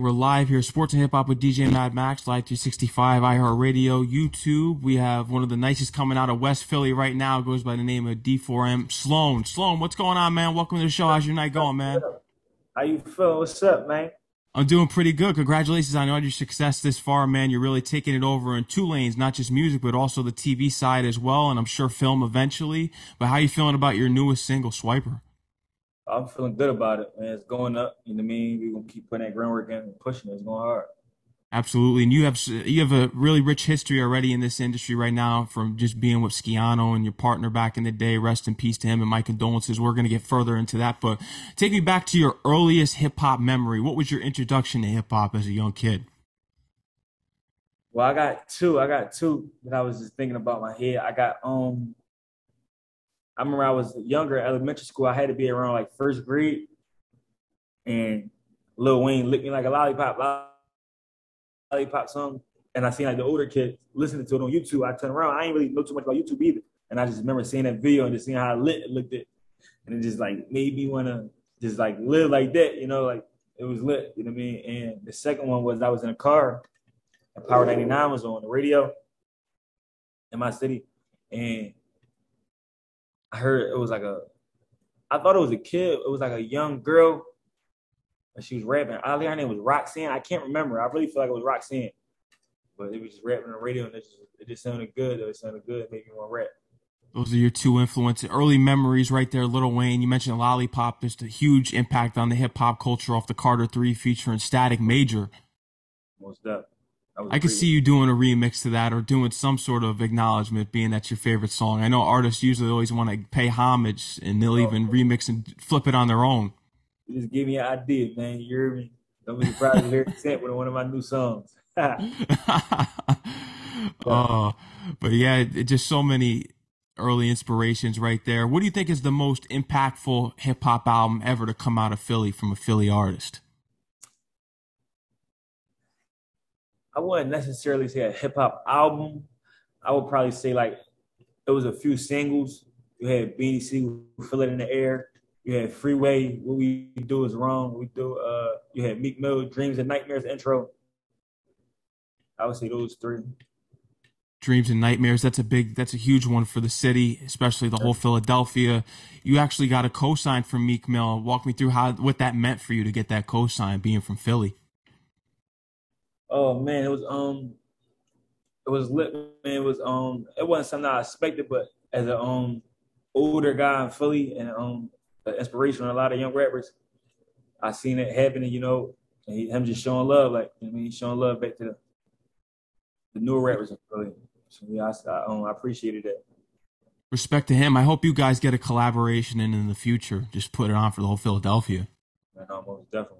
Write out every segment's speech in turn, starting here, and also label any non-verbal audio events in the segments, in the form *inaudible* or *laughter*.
We're live here, Sports and Hip Hop with DJ Mad Max, Live 365, iHeartRadio, YouTube. We have one of the nicest coming out of West Philly right now. Goes by the name of D4M Sloan. Sloan, what's going on, man? Welcome to the show. How's your night going, man? How you feel? What's up, man? I'm doing pretty good. Congratulations on all your success this far, man. You're really taking it over in two lanes, not just music, but also the TV side as well, and I'm sure film eventually. But how you feeling about your newest single, Swiper? I'm feeling good about it, man. It's going up. You know what I mean? We're gonna keep putting that groundwork in and pushing it. It's going hard. Absolutely, and you have you have a really rich history already in this industry right now, from just being with Schiano and your partner back in the day. Rest in peace to him, and my condolences. We're going to get further into that, but take me back to your earliest hip hop memory. What was your introduction to hip hop as a young kid? Well, I got two. I got two that I was just thinking about my head. I got um I remember I was younger, elementary school. I had to be around like first grade, and Lil Wayne licked me like a lollipop, lollipop song. And I seen like the older kids listening to it on YouTube. I turned around. I ain't really know too much about YouTube either. And I just remember seeing that video and just seeing how lit it looked at, and it just like made me wanna just like live like that, you know, like it was lit. You know what I mean? And the second one was I was in a car, and Power 99 was on the radio in my city, and I heard it was like a, I thought it was a kid. It was like a young girl, and she was rapping. Ali, her name was Roxanne. I can't remember. I really feel like it was Roxanne, but it was just rapping on the radio, and it just it just sounded good. It sounded good. It made me want to rap. Those are your two influences, early memories right there. Lil Wayne, you mentioned Lollipop. There's a huge impact on the hip hop culture off the Carter Three featuring Static Major. Most definitely. I could see you doing a remix to that or doing some sort of acknowledgement, being that's your favorite song. I know artists usually always want to pay homage, and they'll oh, even remix and flip it on their own. You just give me an idea, man. You hear me? Don't be surprised to hear it with one of my new songs. *laughs* *laughs* oh, but yeah, it, just so many early inspirations right there. What do you think is the most impactful hip hop album ever to come out of Philly from a Philly artist? I wouldn't necessarily say a hip hop album. I would probably say like it was a few singles. You had BDC, Feel It in the Air. You had Freeway, What We Do Is Wrong. We do. Uh, you had Meek Mill, Dreams and Nightmares intro. I would say those three. Dreams and Nightmares. That's a big, that's a huge one for the city, especially the whole Philadelphia. You actually got a co-sign from Meek Mill. Walk me through how what that meant for you to get that co-sign, being from Philly. Oh man, it was um, it was lit. Man, it was um, it wasn't something I expected, but as a um older guy in Philly and um an inspiration on a lot of young rappers, I seen it happening. You know, and he, him just showing love, like you know I mean, showing love back to the the newer rappers in Philly. So yeah, I, I, um, I appreciated that. Respect to him. I hope you guys get a collaboration in in the future. Just put it on for the whole Philadelphia. Man, almost definitely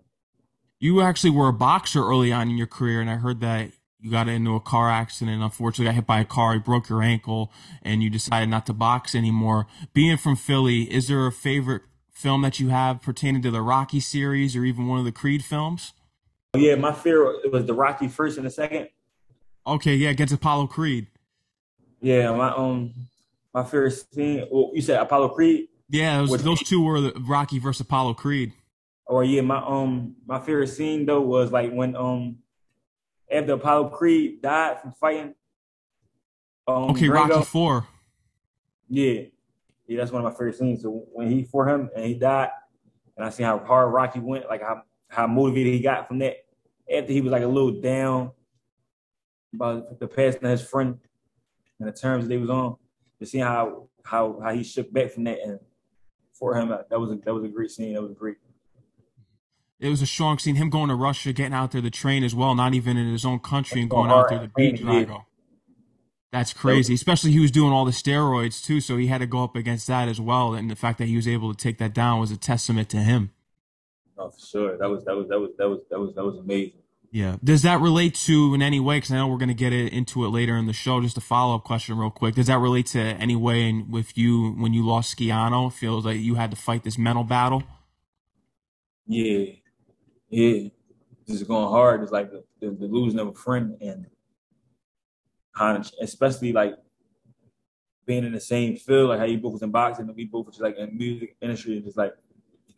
you actually were a boxer early on in your career, and I heard that you got into a car accident. Unfortunately, got hit by a car. You broke your ankle, and you decided not to box anymore. Being from Philly, is there a favorite film that you have pertaining to the Rocky series or even one of the Creed films? Yeah, my favorite was the Rocky first and the second. Okay, yeah, against Apollo Creed. Yeah, my um, my favorite scene. Well, you said Apollo Creed. Yeah, was, those two were the Rocky versus Apollo Creed. Or yeah, my um my favorite scene though was like when um after Apollo Creed died from fighting. Um, okay, Drago, Rocky Four. Yeah, yeah, that's one of my favorite scenes. So when he for him and he died, and I seen how hard Rocky went, like how how motivated he got from that. After he was like a little down about the passing of his friend and the terms they was on, to see how how how he shook back from that and for him that was a, that was a great scene. That was great it was a strong scene. Him going to Russia, getting out there to train as well, not even in his own country, and going out there to beat Drago. That's crazy. Especially he was doing all the steroids too, so he had to go up against that as well. And the fact that he was able to take that down was a testament to him. Oh, for sure. That was that was that was that was that was that was amazing. Yeah. Does that relate to in any way? Because I know we're going to get it, into it later in the show. Just a follow up question, real quick. Does that relate to any way And with you when you lost Schiano? Feels like you had to fight this mental battle. Yeah, yeah, just going hard It's like the, the, the losing of a friend and especially like being in the same field, like how you both was in boxing and we both was like in music industry, and just like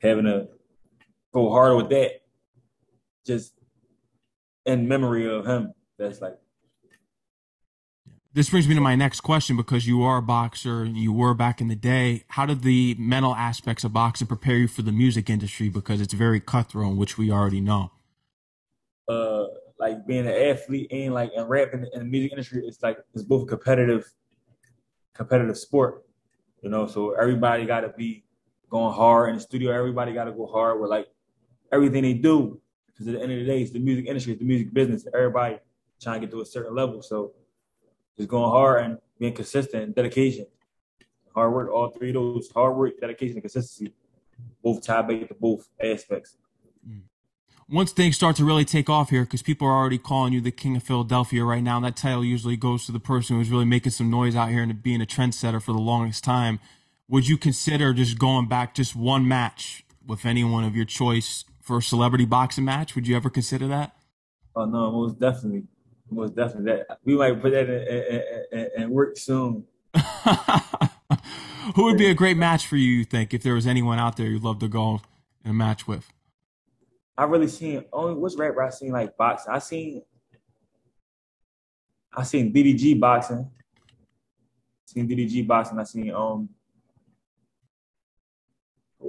having to go harder with that. Just in memory of him. That's like this brings me to my next question because you are a boxer and you were back in the day. How did the mental aspects of boxing prepare you for the music industry? Because it's very cutthroat which we already know. Uh like being an athlete and like and rapping in the music industry it's like it's both a competitive competitive sport you know? So everybody got to be going hard in the studio. Everybody got to go hard with like everything they do. Because at the end of the day it's the music industry it's the music business. Everybody trying to get to a certain level. So just going hard and being consistent and dedication. Hard work, all three of those hard work, dedication, and consistency, both tie back to both aspects. Mm. Once things start to really take off here, because people are already calling you the King of Philadelphia right now, and that title usually goes to the person who's really making some noise out here and being a trendsetter for the longest time. Would you consider just going back just one match with anyone of your choice for a celebrity boxing match? Would you ever consider that? Oh no, most definitely most definitely. That we might put that in, in, in, in work soon. *laughs* Who would be a great match for you? You think if there was anyone out there you'd love to go in a match with? I really seen only what's rapper I seen like boxing. I seen I seen DDG boxing. Seen DDG boxing. I seen um.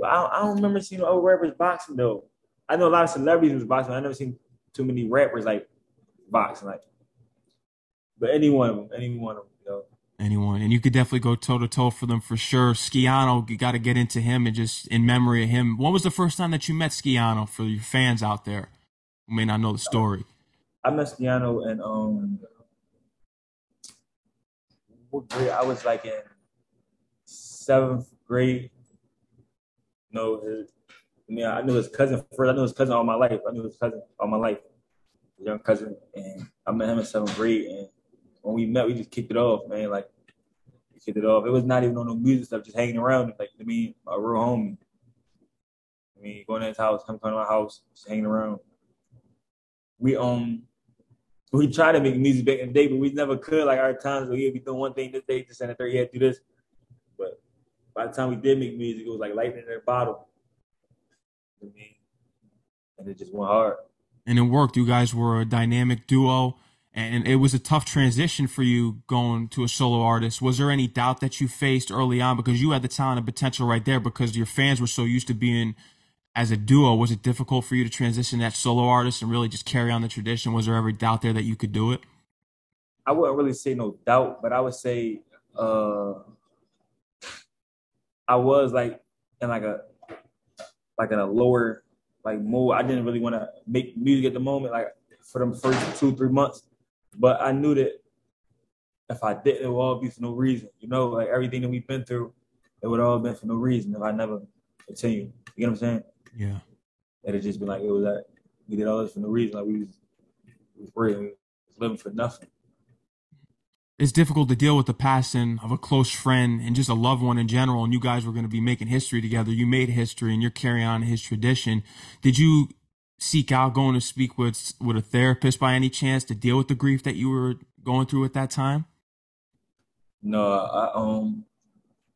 I don't, I don't remember seeing other rappers boxing though. I know a lot of celebrities was boxing. I never seen too many rappers like boxing. Like but any one of them, any one of them, you know. Anyone, and you could definitely go toe to toe for them for sure. Schiano, you got to get into him and just in memory of him. When was the first time that you met Schiano for your fans out there who may not know the story? I met Schiano and um, what grade? I was like in seventh grade. No, I mean, I knew his cousin first. I knew his cousin all my life. I knew his cousin all my life, his young cousin, and I met him in seventh grade. And when we met, we just kicked it off, man. Like we kicked it off. It was not even on no music stuff, just hanging around. Like to me, a real homie. I mean, going to his house, coming to my house, just hanging around. We um we tried to make music back in the day, but we never could. Like our times where he'd be doing one thing this day, this and the third, to do this. But by the time we did make music, it was like lightning in a bottle. I mean, and it just went hard. And it worked. You guys were a dynamic duo and it was a tough transition for you going to a solo artist. Was there any doubt that you faced early on because you had the talent and potential right there because your fans were so used to being as a duo? Was it difficult for you to transition that solo artist and really just carry on the tradition? Was there ever doubt there that you could do it? I wouldn't really say no doubt, but I would say uh, I was like in like a like in a lower like mood. I didn't really want to make music at the moment, like for them first two three months. But I knew that if I didn't, it would all be for no reason. You know, like everything that we've been through, it would all been for no reason if I never continued. You know what I'm saying? Yeah. It'd just been like it was that we did all this for no reason. Like we was, we was real, we was living for nothing. It's difficult to deal with the passing of a close friend and just a loved one in general. And you guys were going to be making history together. You made history, and you're carrying on his tradition. Did you seek out going to speak with with a therapist by any chance to deal with the grief that you were going through at that time? No, I um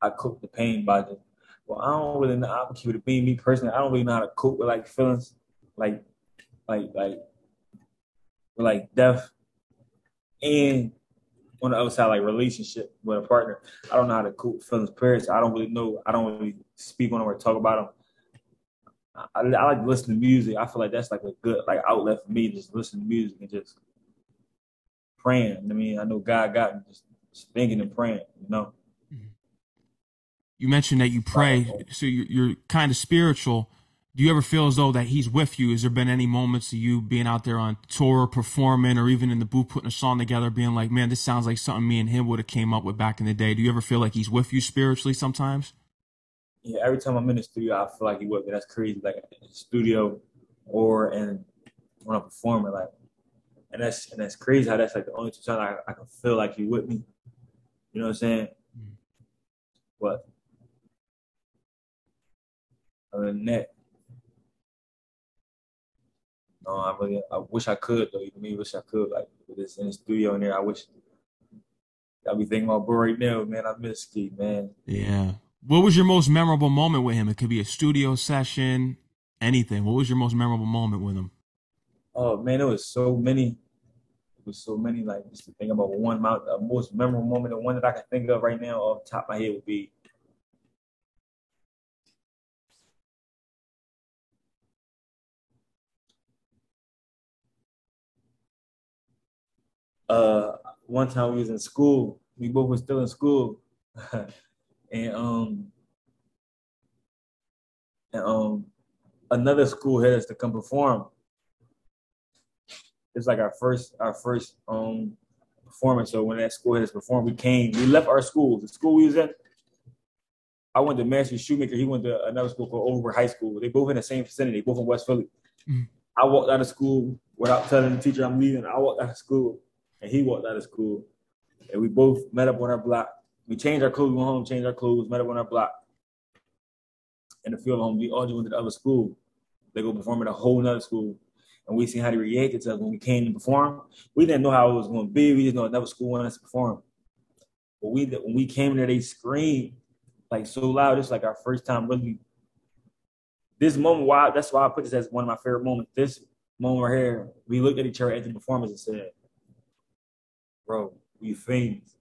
I cope the pain by the well, I don't really know keep it being me personally. I don't really know how to cope with like feelings like like like like death and on the other side like relationship with a partner. I don't know how to cope with feelings. So I don't really know I don't really speak on them or talk about them. I, I, like to listen to music. I feel like that's like a good like outlet for me. Just listen to music and just praying. I mean, I know God got me just, just thinking and praying. You know. Mm-hmm. You mentioned that you pray, so you're, you're kind of spiritual. Do you ever feel as though that He's with you? Has there been any moments of you being out there on tour, performing, or even in the booth putting a song together, being like, "Man, this sounds like something me and Him would have came up with back in the day"? Do you ever feel like He's with you spiritually sometimes? Yeah, every time I'm in the studio, I feel like he would. That's crazy. Like in the studio or in when I'm performing, like, and that's and that's crazy how that's like the only two times I, I can feel like he with me. You know what I'm saying? Mm-hmm. But other than that, no, I really, I wish I could though. You know, me, wish I could. Like with this in the studio in there, I wish. I be thinking about bro right now, man. I miss Ski, man. Yeah, what was your most memorable moment with him? It could be a studio session, anything. What was your most memorable moment with him? Oh man, there was so many. It was so many. Like just to think about one, my uh, most memorable moment, the one that I can think of right now off the top of my head would be uh one time we was in school. We both were still in school, *laughs* and um and um another school had us to come perform. It's like our first our first um performance. So when that school had us perform, we came. We left our school, the school we was at. I went to Mastery Shoemaker. He went to another school called Overbrook High School. They both in the same vicinity, both in West Philly. Mm-hmm. I walked out of school without telling the teacher I'm leaving. I walked out of school and he walked out of school. And we both met up on our block. We changed our clothes, we went home, changed our clothes, met up on our block. And the field home, we all just went to the other school. They go perform at a whole nother school. And we seen how they reacted to us when we came to perform. We didn't know how it was going to be. We just know another school wanted us to perform. But we when we came there, they screamed like so loud. It's like our first time really. This moment, why that's why I put this as one of my favorite moments. This moment right here, we looked at each other at the performance and said, bro, we famous.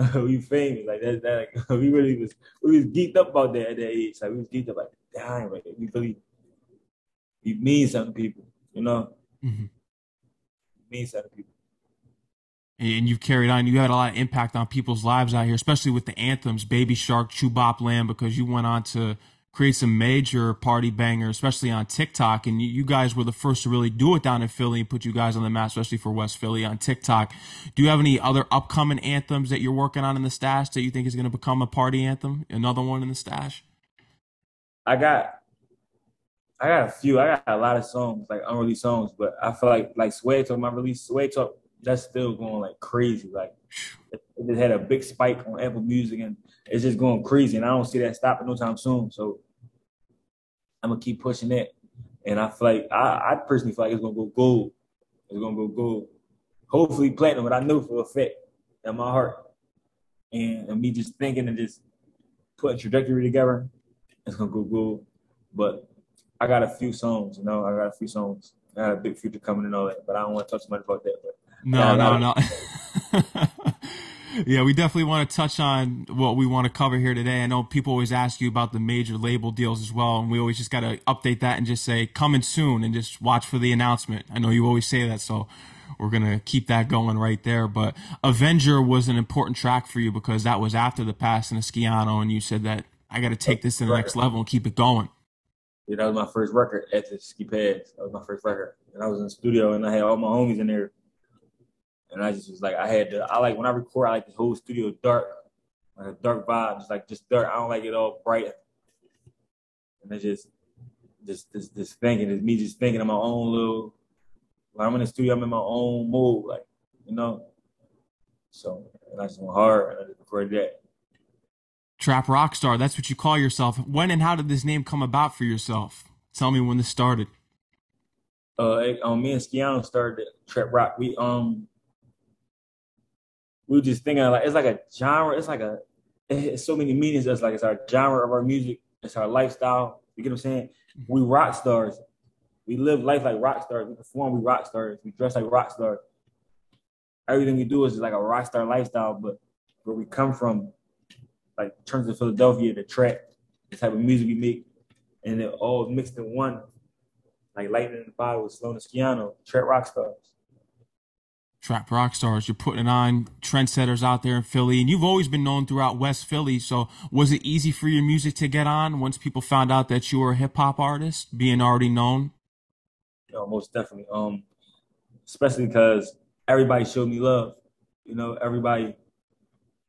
*laughs* we famous. Like that, that like, *laughs* we really was we was geeked up about that at that age. Like we was geeked up like, damn, like, we really we mean something people, you know? Mm-hmm. Mean something people. And you've carried on. You had a lot of impact on people's lives out here, especially with the anthems, Baby Shark, Chubop Land, because you went on to create some major party bangers, especially on TikTok. And you, guys were the first to really do it down in Philly and put you guys on the map, especially for West Philly on TikTok. Do you have any other upcoming anthems that you're working on in the stash that you think is going to become a party anthem? Another one in the stash? I got, I got a few. I got a lot of songs, like unreleased songs, but I feel like like Sway Talk, my release Sway Talk, that's still going like crazy. Like it, it had a big spike on Apple Music and it's just going crazy, and I don't see that stopping no time soon. So I'm gonna keep pushing it, and I feel like I, I personally feel like it's gonna go gold. It's gonna go gold. Hopefully platinum, but I know for a fact in my heart, and, and me just thinking and just putting trajectory together, it's gonna go gold. But I got a few songs, you know, I got a few songs. I got a big future coming and all that, but I don't want to talk too much about that. But no, no, no. *laughs* yeah, we definitely want to touch on what we want to cover here today. I know people always ask you about the major label deals as well, and we always just got to update that and just say coming soon and just watch for the announcement. I know you always say that, so we're going to keep that going right there. But Avenger was an important track for you because that was after the passing of Schiano, and you said that I got to take this to the next level and keep it going. Yeah, that was my first record at the Ski Pads. That was my first record. And I was in the studio and I had all my homies in there and I just was like, I had to, I like when I record, I like the whole studio dark, like a dark vibe, just like just dark. I don't like it all bright. And it's just, just, this, this thinking, it's me just thinking of my own little. When I'm in the studio, I'm in my own mood, like you know. So and I just went hard, and I just recorded that. Trap rock star, that's what you call yourself. When and how did this name come about for yourself? Tell me when this started. Uh, um, me and Schiano started trap rock. We um we were just thinking like it's like a genre. It's like a it's so many meanings. It's like it's our genre of our music. It's our lifestyle. You get what I'm saying? Mm-hmm. We rock stars. We live life like rock stars. We perform. We rock stars. We dress like rock stars. Everything we do is like a rock star lifestyle. But where we come from, like in terms of Philadelphia, the track, the type of music we make, and it all mixed in one, like lightning in the bottle with Sloan and Schiano, trap rock stars trap rock stars. You're putting on trendsetters out there in Philly, and you've always been known throughout West Philly. So, was it easy for your music to get on once people found out that you were a hip hop artist, being already known? No, most definitely. Um, especially because everybody showed me love. You know, everybody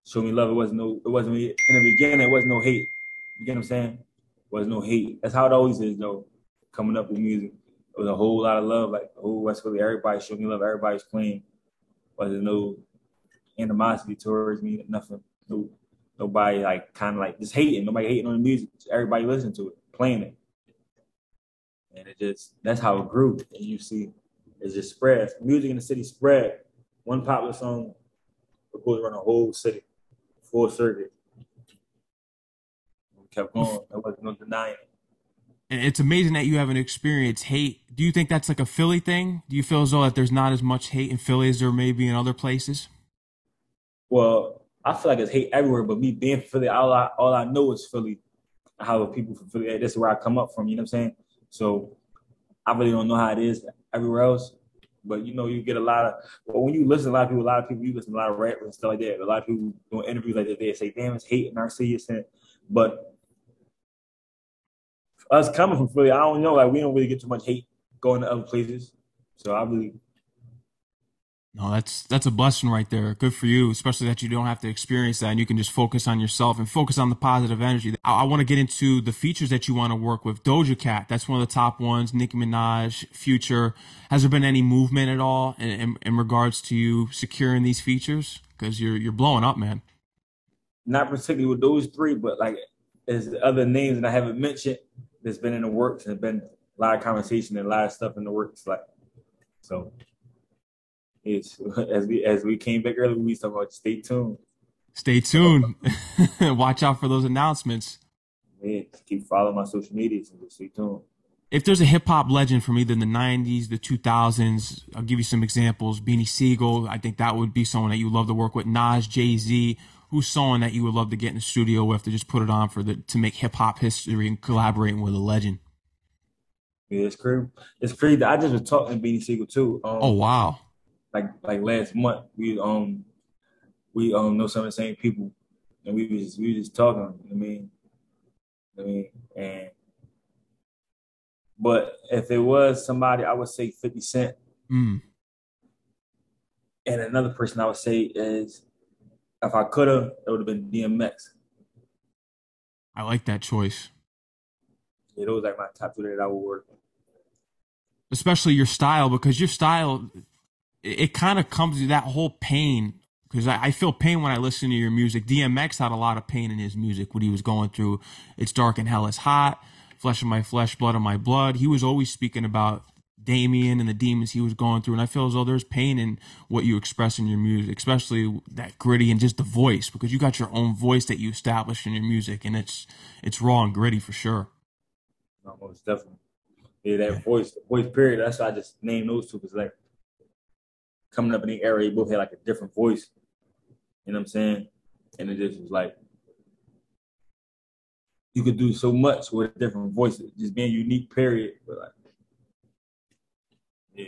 showed me love. It wasn't no. It wasn't in the beginning. It wasn't no hate. You get what I'm saying? It was no hate. That's how it always is, though. Coming up with music, it was a whole lot of love. Like the whole West Philly, everybody showed me love. Everybody's clean wasn't no animosity towards me, nothing. No, nobody like kind of like just hating. Nobody hating on the music. Everybody listening to it, playing it, and it just that's how it grew. And you see, it just spreads. Music in the city spread. One popular song goes around the whole city, full circuit. We kept going. There wasn't no denying it. It's amazing that you haven't experienced hate. Do you think that's like a Philly thing? Do you feel as though that there's not as much hate in Philly as there may be in other places? Well, I feel like it's hate everywhere, but me being Philly, all I all I know is Philly. How the people from Philly, that's where I come up from. You know what I'm saying? So I really don't know how it is everywhere else. But you know, you get a lot of well, when you listen to a lot of people, a lot of people you listen to a lot of rappers and stuff like that. A lot of people doing interviews like that, they say, "Damn, it's hate in our city." But us coming from Philly, I don't know. Like we don't really get too much hate going to other places. So I really no, that's that's a blessing right there. Good for you, especially that you don't have to experience that and you can just focus on yourself and focus on the positive energy. I, I want to get into the features that you want to work with. Doja Cat, that's one of the top ones. Nicki Minaj, Future. Has there been any movement at all in, in, in regards to you securing these features? Because you're you're blowing up, man. Not particularly with those three, but like there's other names that I haven't mentioned that's been in the works and been a lot of conversation and a lot of stuff in the works. Like so it's *laughs* as we as we came back earlier, we talking about stay tuned. Stay tuned. *laughs* Watch out for those announcements. Yeah, keep following my social medias and just stay tuned. If there's a hip hop legend from either the '90s, the 2000s, I'll give you some examples. Beanie Sigel, I think that would be someone that you love to work with. Nas, Jay Z, who's someone that you would love to get in the studio with to just put it on for the to make hip hop history and collaborating with a legend. Yeah, it's crazy. It's crazy. I just was talking to Beanie Sigel too. Um, oh wow! like like last month we um we um know some of the same people and we was we was just talking. I mean, I mean, and but if it was somebody, I would say Fifty Cent. Mm. And another person I would say is, if I could have, it would have been DMX. I like that choice. Yeah, those like my top two that I would work. Especially your style, because your style it, it kind of comes to that whole pain because I, I, feel pain when I listen to your music. DMX had a lot of pain in his music, what he was going through. It's dark and hell is hot, flesh of my flesh, blood of my blood. He was always speaking about Damien and the demons he was going through. And I feel as though there's pain in what you express in your music, especially that gritty and just the voice, because you got your own voice that you establish in your music, and it's it's raw and gritty for sure. Almost definitely. Yeah, that voice, voice period. That's why I just named those two because like coming up in the area, both had like a different voice. You know what I'm saying? And it just was like you could do so much with different voices, just being unique. Period. But like, yeah.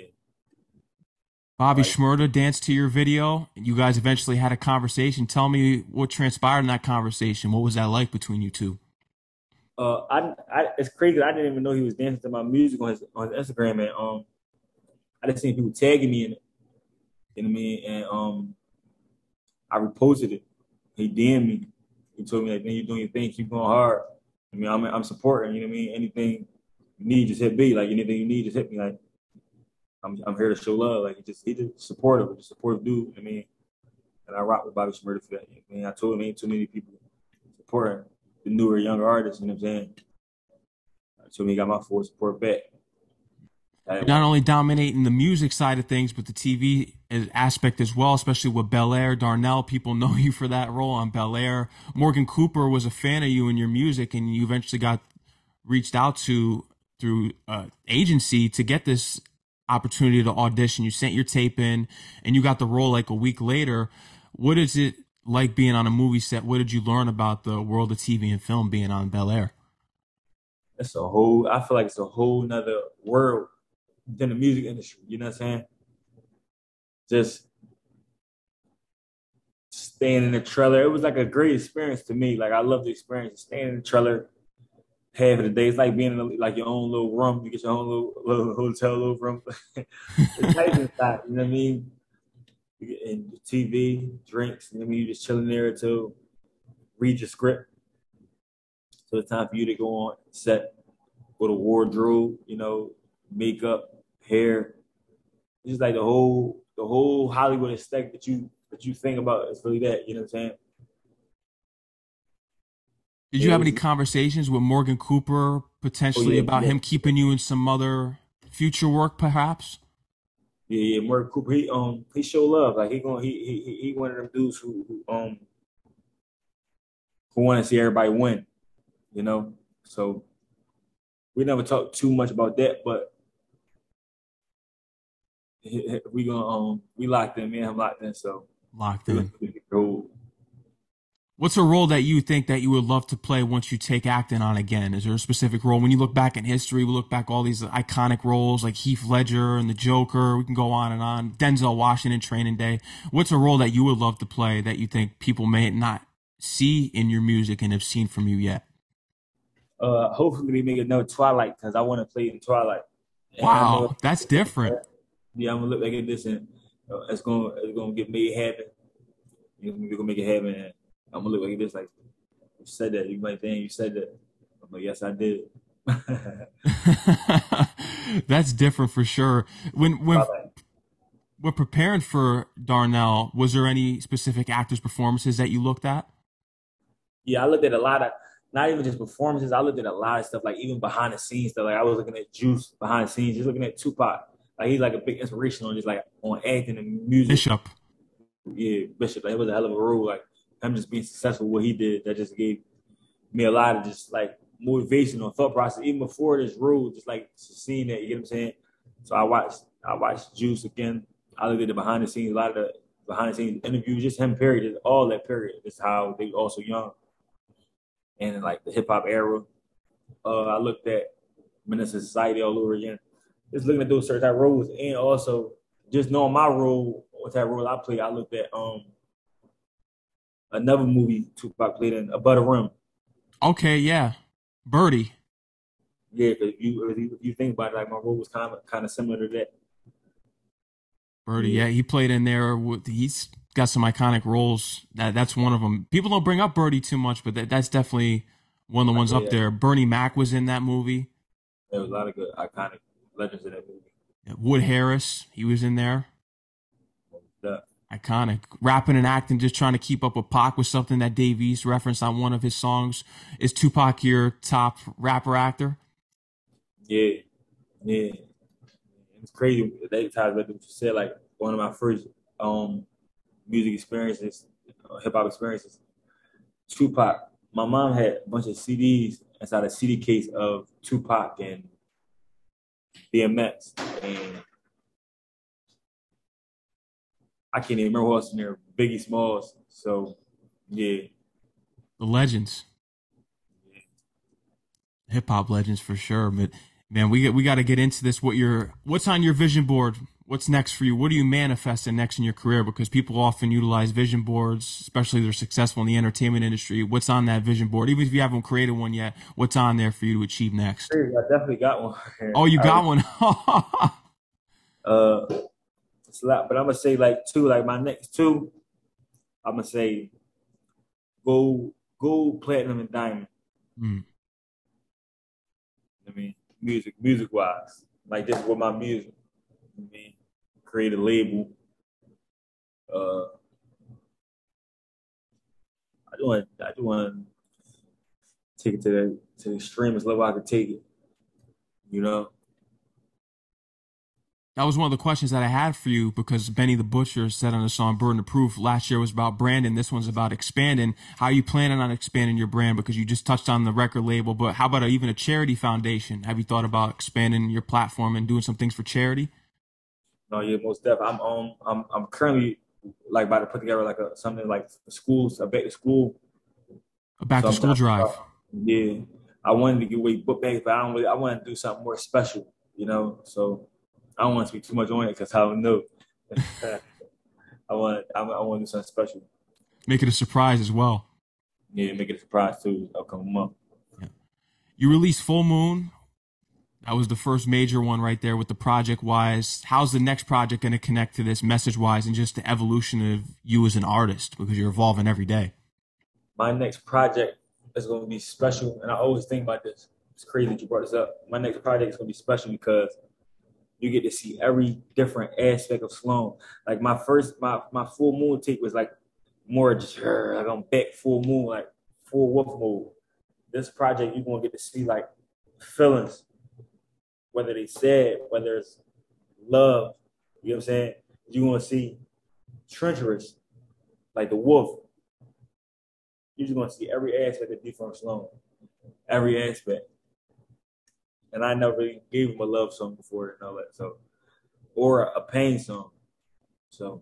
Bobby like, Shmurda danced to your video, and you guys eventually had a conversation. Tell me what transpired in that conversation. What was that like between you two? Uh, I, I it's crazy. I didn't even know he was dancing to my music on his on his Instagram, and um, I just seen people tagging me in it. You know what I mean? And um, I reposted it. He DM'd me. He told me like, "Man, you're doing your thing. Keep going hard." I mean, I'm I'm supporting. You know what I mean? Anything you need, just hit me. Like anything you need, just hit me. Like I'm I'm here to show love. Like he just he just supportive, just supportive dude. I mean, and I rock with Bobby Shmurda for that. I mean, I told him ain't too many people supporting the newer, younger artists. You know what I'm saying? Me he got my full support back. Not only dominating the music side of things, but the TV aspect as well, especially with Bel Air. Darnell, people *laughs* know you for that role on Bel Air. Morgan Cooper was a fan of you and your music, and you eventually got reached out to through uh, agency to get this opportunity to audition. You sent your tape in, and you got the role like a week later. What is it like being on a movie set? What did you learn about the world of TV and film being on Bel Air? It's a whole. I feel like it's a whole nother world than the music industry. You know what I'm saying? Just staying in the trailer. It was like a great experience to me. Like I love the experience of staying in the trailer half of the day. It's like being in a, like your own little room. You get your own little, little hotel little room. *laughs* it's *laughs* nice inside. You know what I mean? And TV, drinks. You know what I mean? You just chilling there to read your script. So it's time for you to go on set with a wardrobe. You know, makeup, hair, just like the whole the whole Hollywood aesthetic that you that you think about is really that. You know what I'm saying? Did you have any conversations with Morgan Cooper potentially oh, yeah, about yeah. him keeping you in some other future work, perhaps? Yeah, yeah, Morgan Cooper. He um he show love. Like he going he he he one of them dudes who, who um who want to see everybody win. You know, so we never talked too much about that, but *laughs* we gonna um we locked in. Me and him locked in. So locked in. What's a role that you think that you would love to play once you take acting on again? Is there a specific role when you look back in history? We look back all these iconic roles like Heath Ledger and the Joker. We can go on and on. Denzel Washington, Training Day. What's a role that you would love to play that you think people may not see in your music and have seen from you yet? Uh, hopefully, we make another Twilight because I want to play in Twilight. Wow, that's different. Yeah, I'm gonna look back at this and uh, it's gonna it's gonna get made happen. You're gonna make it happen. I'm gonna look like this, like you said that. You might think you said that. I'm like, yes, I did. *laughs* That's different for sure. When when we're preparing for Darnell, was there any specific actors' performances that you looked at? Yeah, I looked at a lot of not even just performances. I looked at a lot of stuff, like even behind the scenes stuff. Like I was looking at Juice behind the scenes, just looking at Tupac. Like he's like a big inspiration on just like on acting and music. Bishop. Yeah, Bishop. Like, it was a hell of a role. Like him just being successful, what he did, that just gave me a lot of just like motivation or thought process. Even before this rule, just like seeing that, you get what I'm saying? So I watched I watched Juice again. I looked at the behind the scenes, a lot of the behind the scenes interviews, just him period, all that period. That's how they also young. And like the hip hop era. Uh, I looked at Menace Society all over again. Just looking at those certain roles and also just knowing my role, what that role I play, I looked at um another movie Tupac played in, Above the Rim. Okay, yeah, Birdie. Yeah, if you if you, think about it, like my role was kind of kind of similar to that. Birdie, yeah. he played in there. With, he's got some iconic roles. That that's one of them. People don't bring up Birdie too much, but that, that's definitely one of the ones up there. Bernie Mac was in that movie. There was a lot of good iconic legends in that movie. Wood Harris, he was in there. Iconic. Rapping and acting, just trying to keep up with Pac was something that Dave East referenced on one of his songs. Is Tupac your top rapper actor? Yeah, yeah. It's crazy that times what you said. Like one of my first um music experiences, uh, hip hop experiences. Tupac. My mom had a bunch of CDs inside a CD case of Tupac and DMX, and I can't even remember who else in there. Biggie Smalls. So yeah. The legends. Yeah. Hip hop legends for sure. But man, we get we gotta get into this. What your what's on your vision board? What's next for you? What are you manifesting next in your career? Because people often utilize vision boards, especially if they're successful in the entertainment industry. What's on that vision board? Even if you haven't created one yet, what's on there for you to achieve next? I definitely got one. *laughs* Oh, you got I, one. *laughs* uh it's a lot, but I'm gonna say like two, like my next two, I'm gonna say gold, gold, platinum, and diamond. Mm. I mean, music, music wise, like this is what my music. I mean, create a label. Uh, I do want, I do want to take it to the to the extremest level I could take it. You know, that was one of the questions that I had for you because Benny the Butcher said on the song Burden of Proof last year was about branding. This one's about expanding. How are you planning on expanding your brand? Because you just touched on the record label, but how about a, even a charity foundation? Have you thought about expanding your platform and doing some things for charity? No, yeah, most definitely. I'm um, I'm I'm currently like about to put together like a something like schools, a back to school, a back to school drive. yeah, I wanted to get away book bags, but I don't really. I want to do something more special, you know. So I don't want to speak too much on it because I don't know. *laughs* I want I, I want to do something special. Make it a surprise as well. Yeah, make it a surprise too. Upcoming month. Yeah. You released Full Moon. That was the first major one right there with the project wise. How's the next project going to connect to this message wise and just the evolution of you as an artist because you're evolving every day? My next project is going to be special, and I always think about this. It's crazy that you brought this up. My next project is going to be special because you get to see every different aspect of Sloan. Like my first, my my full moon take was like more just like I'm back full moon, like full wolf mode. This project you're gonna get to see like feelings, whether they sad, whether it's love, you know what I'm saying? You're gonna see treacherous, like the wolf. You're just gonna see every aspect of different Sloan. Every aspect. And I never gave him a love song before and all that. So, or a pain song. So,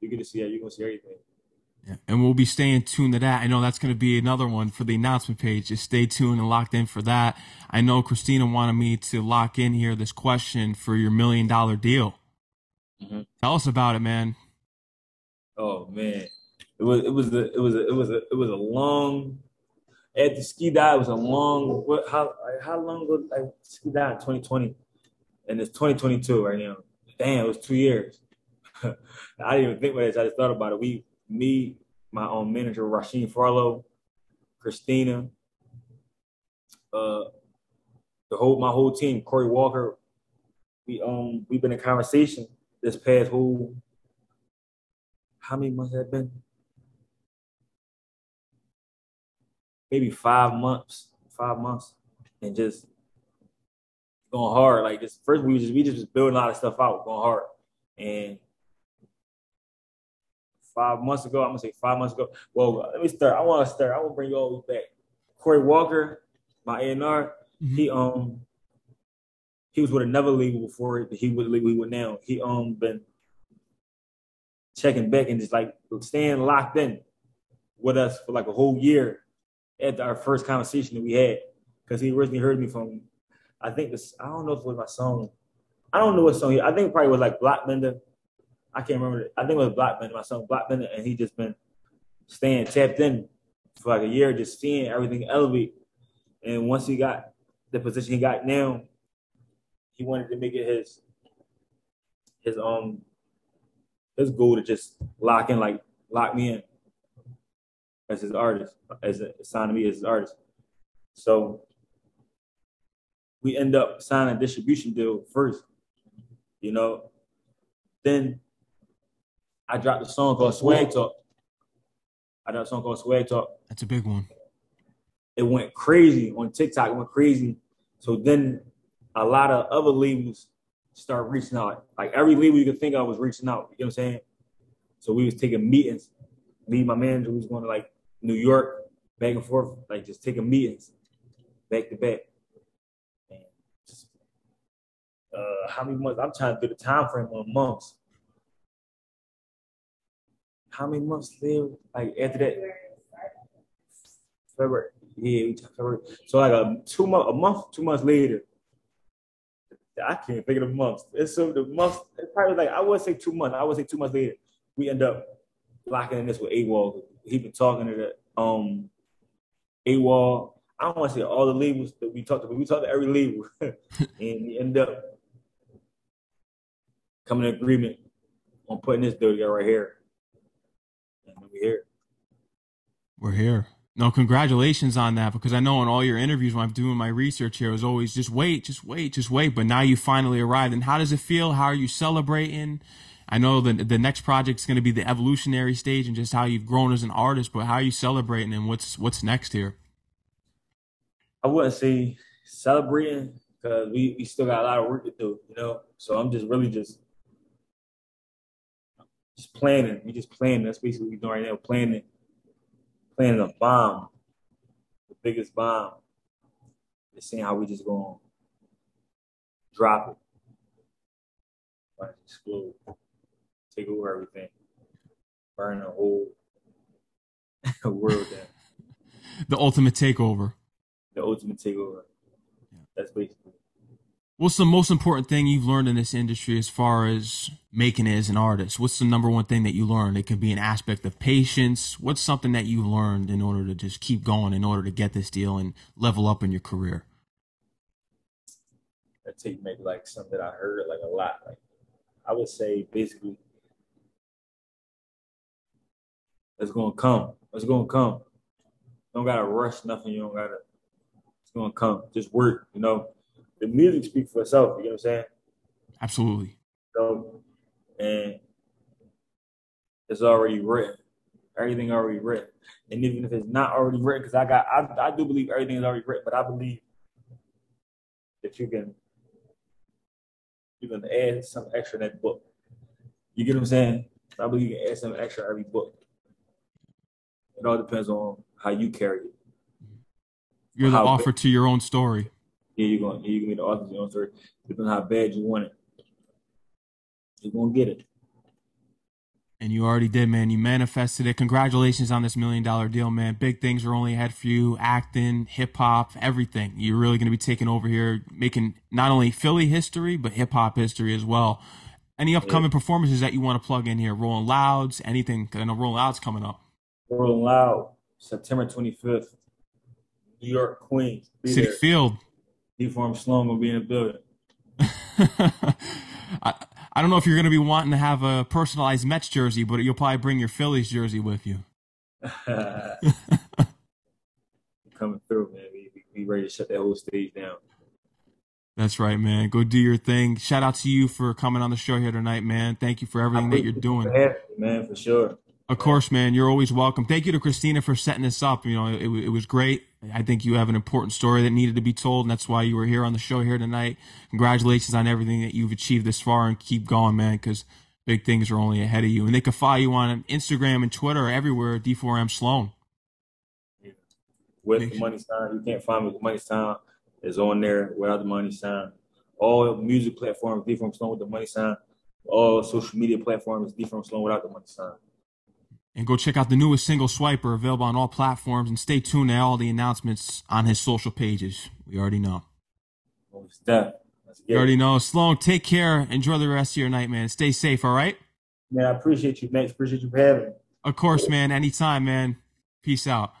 you get to see that. You're gonna see everything. Yeah. And we'll be staying tuned to that. I know that's going to be another one for the announcement page. Just stay tuned and locked in for that. I know Christina wanted me to lock in here this question for your million dollar deal. Mm-hmm. Tell us about it, man. Oh man, it was it was a, it was a, it was a, it was a long at the ski dive. It was a long what how how long ago I ski dive 2020, and it's 2022 right now. Damn, it was two years. *laughs* I didn't even think about it. I just thought about it. We me, my own manager Rasheen Farlow, Christina, uh, the whole my whole team, Corey Walker. We um we've been in conversation this past whole how many months have been? Maybe five months, five months, and just going hard. Like just first we just we just building a lot of stuff out, going hard. And five months ago, I'm gonna say five months ago. Well, let me start. I want to start. I want to bring you all back. Corey Walker, my A&R, mm-hmm. he um he was with another label before it. he was legal he with now. He um been checking back and just like staying locked in with us for like a whole year after our first conversation that we had. Because he originally heard me from I think this I don't know if it was my song. I don't know what song he I think probably was like Blockbender. I can't remember. I think it was Blockbender, my song Blockbender, and he just been staying tapped in for like a year, just seeing everything elevate. And once he got the position he got now, he wanted to make it his his um his goal to just lock in, like lock me in as his artist, as a, signing me as his artist. So we end up signing a distribution deal first, you know. Then I dropped a song called Swag Talk. I dropped a song called Swag Talk. That's a big one. It went crazy on TikTok. It went crazy. So then a lot of other labels start reaching out. Like every label you could think of was reaching out. You know what I'm saying? So we was taking meetings. Me, my manager was going to like New York, back and forth, like just taking meetings back to back. Uh, how many months? I'm trying to do the time frame on months. How many months there? Like after that, February. Yeah, February. So like a two month, a month, two months later, I can't think of the months. It's so the months, It's probably like I would say two months. I would say two months later, we end up locking in this with AWOL. He been talking to the um AWOL. I don't want to say all the labels that we talked to, but we talked to every label, *laughs* and we end up coming to agreement on putting this together right here. And we're here. We're here. No, congratulations on that because I know in all your interviews when I'm doing my research here, it was always just wait, just wait, just wait. But now you finally arrived. And how does it feel? How are you celebrating? I know the the next project is going to be the evolutionary stage and just how you've grown as an artist. But how are you celebrating and what's what's next here? I wouldn't say celebrating because we, we still got a lot of work to do, you know. So I'm just really just just planning. We just planning. That's basically what we're doing right now. Planning planning a bomb, the biggest bomb. Just seeing how we just gonna drop it, like explode, take over everything, burn the whole *laughs* world down. The ultimate takeover. The ultimate takeover. Yeah. That's basically What's the most important thing you've learned in this industry as far as making it as an artist? What's the number one thing that you learned? It could be an aspect of patience. What's something that you learned in order to just keep going, in order to get this deal and level up in your career? I take maybe like something that I heard like a lot. Like I would say basically, it's gonna come. It's gonna come. don't gotta rush nothing. You don't gotta. It's gonna come. Just work. You know the music speaks for itself. You know what I'm saying? Absolutely. So, and it's already written. Everything already written. And even if it's not already written, because I got, I, I do believe everything is already written, but I believe that you can, you can add some extra in that book. You get what I'm saying? I believe you can add some extra every book. It all depends on how you carry it. You're the author to your own story. Yeah, you're gonna you gonna get the authentic own story. Depending on how bad you want it, you're gonna get it. And you already did, man. You manifested it. Congratulations on this million dollar deal, man. Big things are only ahead for you. Acting, hip hop, everything. You're really going to be taking over here, making not only Philly history, but hip hop history as well. Any upcoming yeah. performances that you want to plug in here? Rolling Louds, anything? I know Rolling Louds coming up. Rolling Loud, September 25th, New York, Queens. Be Citi there. Field. D4M Sloan will be in the building. *laughs* I, I don't know if you're going to be wanting to have a personalized Mets jersey, but you'll probably bring your Phillies jersey with you. *laughs* *laughs* Coming through, man. We, we ready to shut that whole stage down. That's right, man. Go do your thing. Shout out to you for coming on the show here tonight, man. Thank you for everything that you're doing. For man, for sure. Of course, man. You're always welcome. Thank you to Christina for setting this up. You know, it, it was great. I think you have an important story that needed to be told, and that's why you were here on the show here tonight. Congratulations on everything that you've achieved this far, and keep going, man, because big things are only ahead of you. And they can follow you on Instagram and Twitter, everywhere, D4M Sloan. With the money sign, you can't find me with the money sign. Is on there without the money sign. All music platforms, D4M Sloan with the money sign. All social media platforms, D4M Sloan without the money sign. And go check out the newest single Swiper available on all platforms and stay tuned to all the announcements on his social pages. We already know. You already know. Sloan, take care. Enjoy the rest of your night, man. Stay safe, all right? Man, I appreciate you, Max. Appreciate you for having me. Of course, man. Anytime, man. Peace out.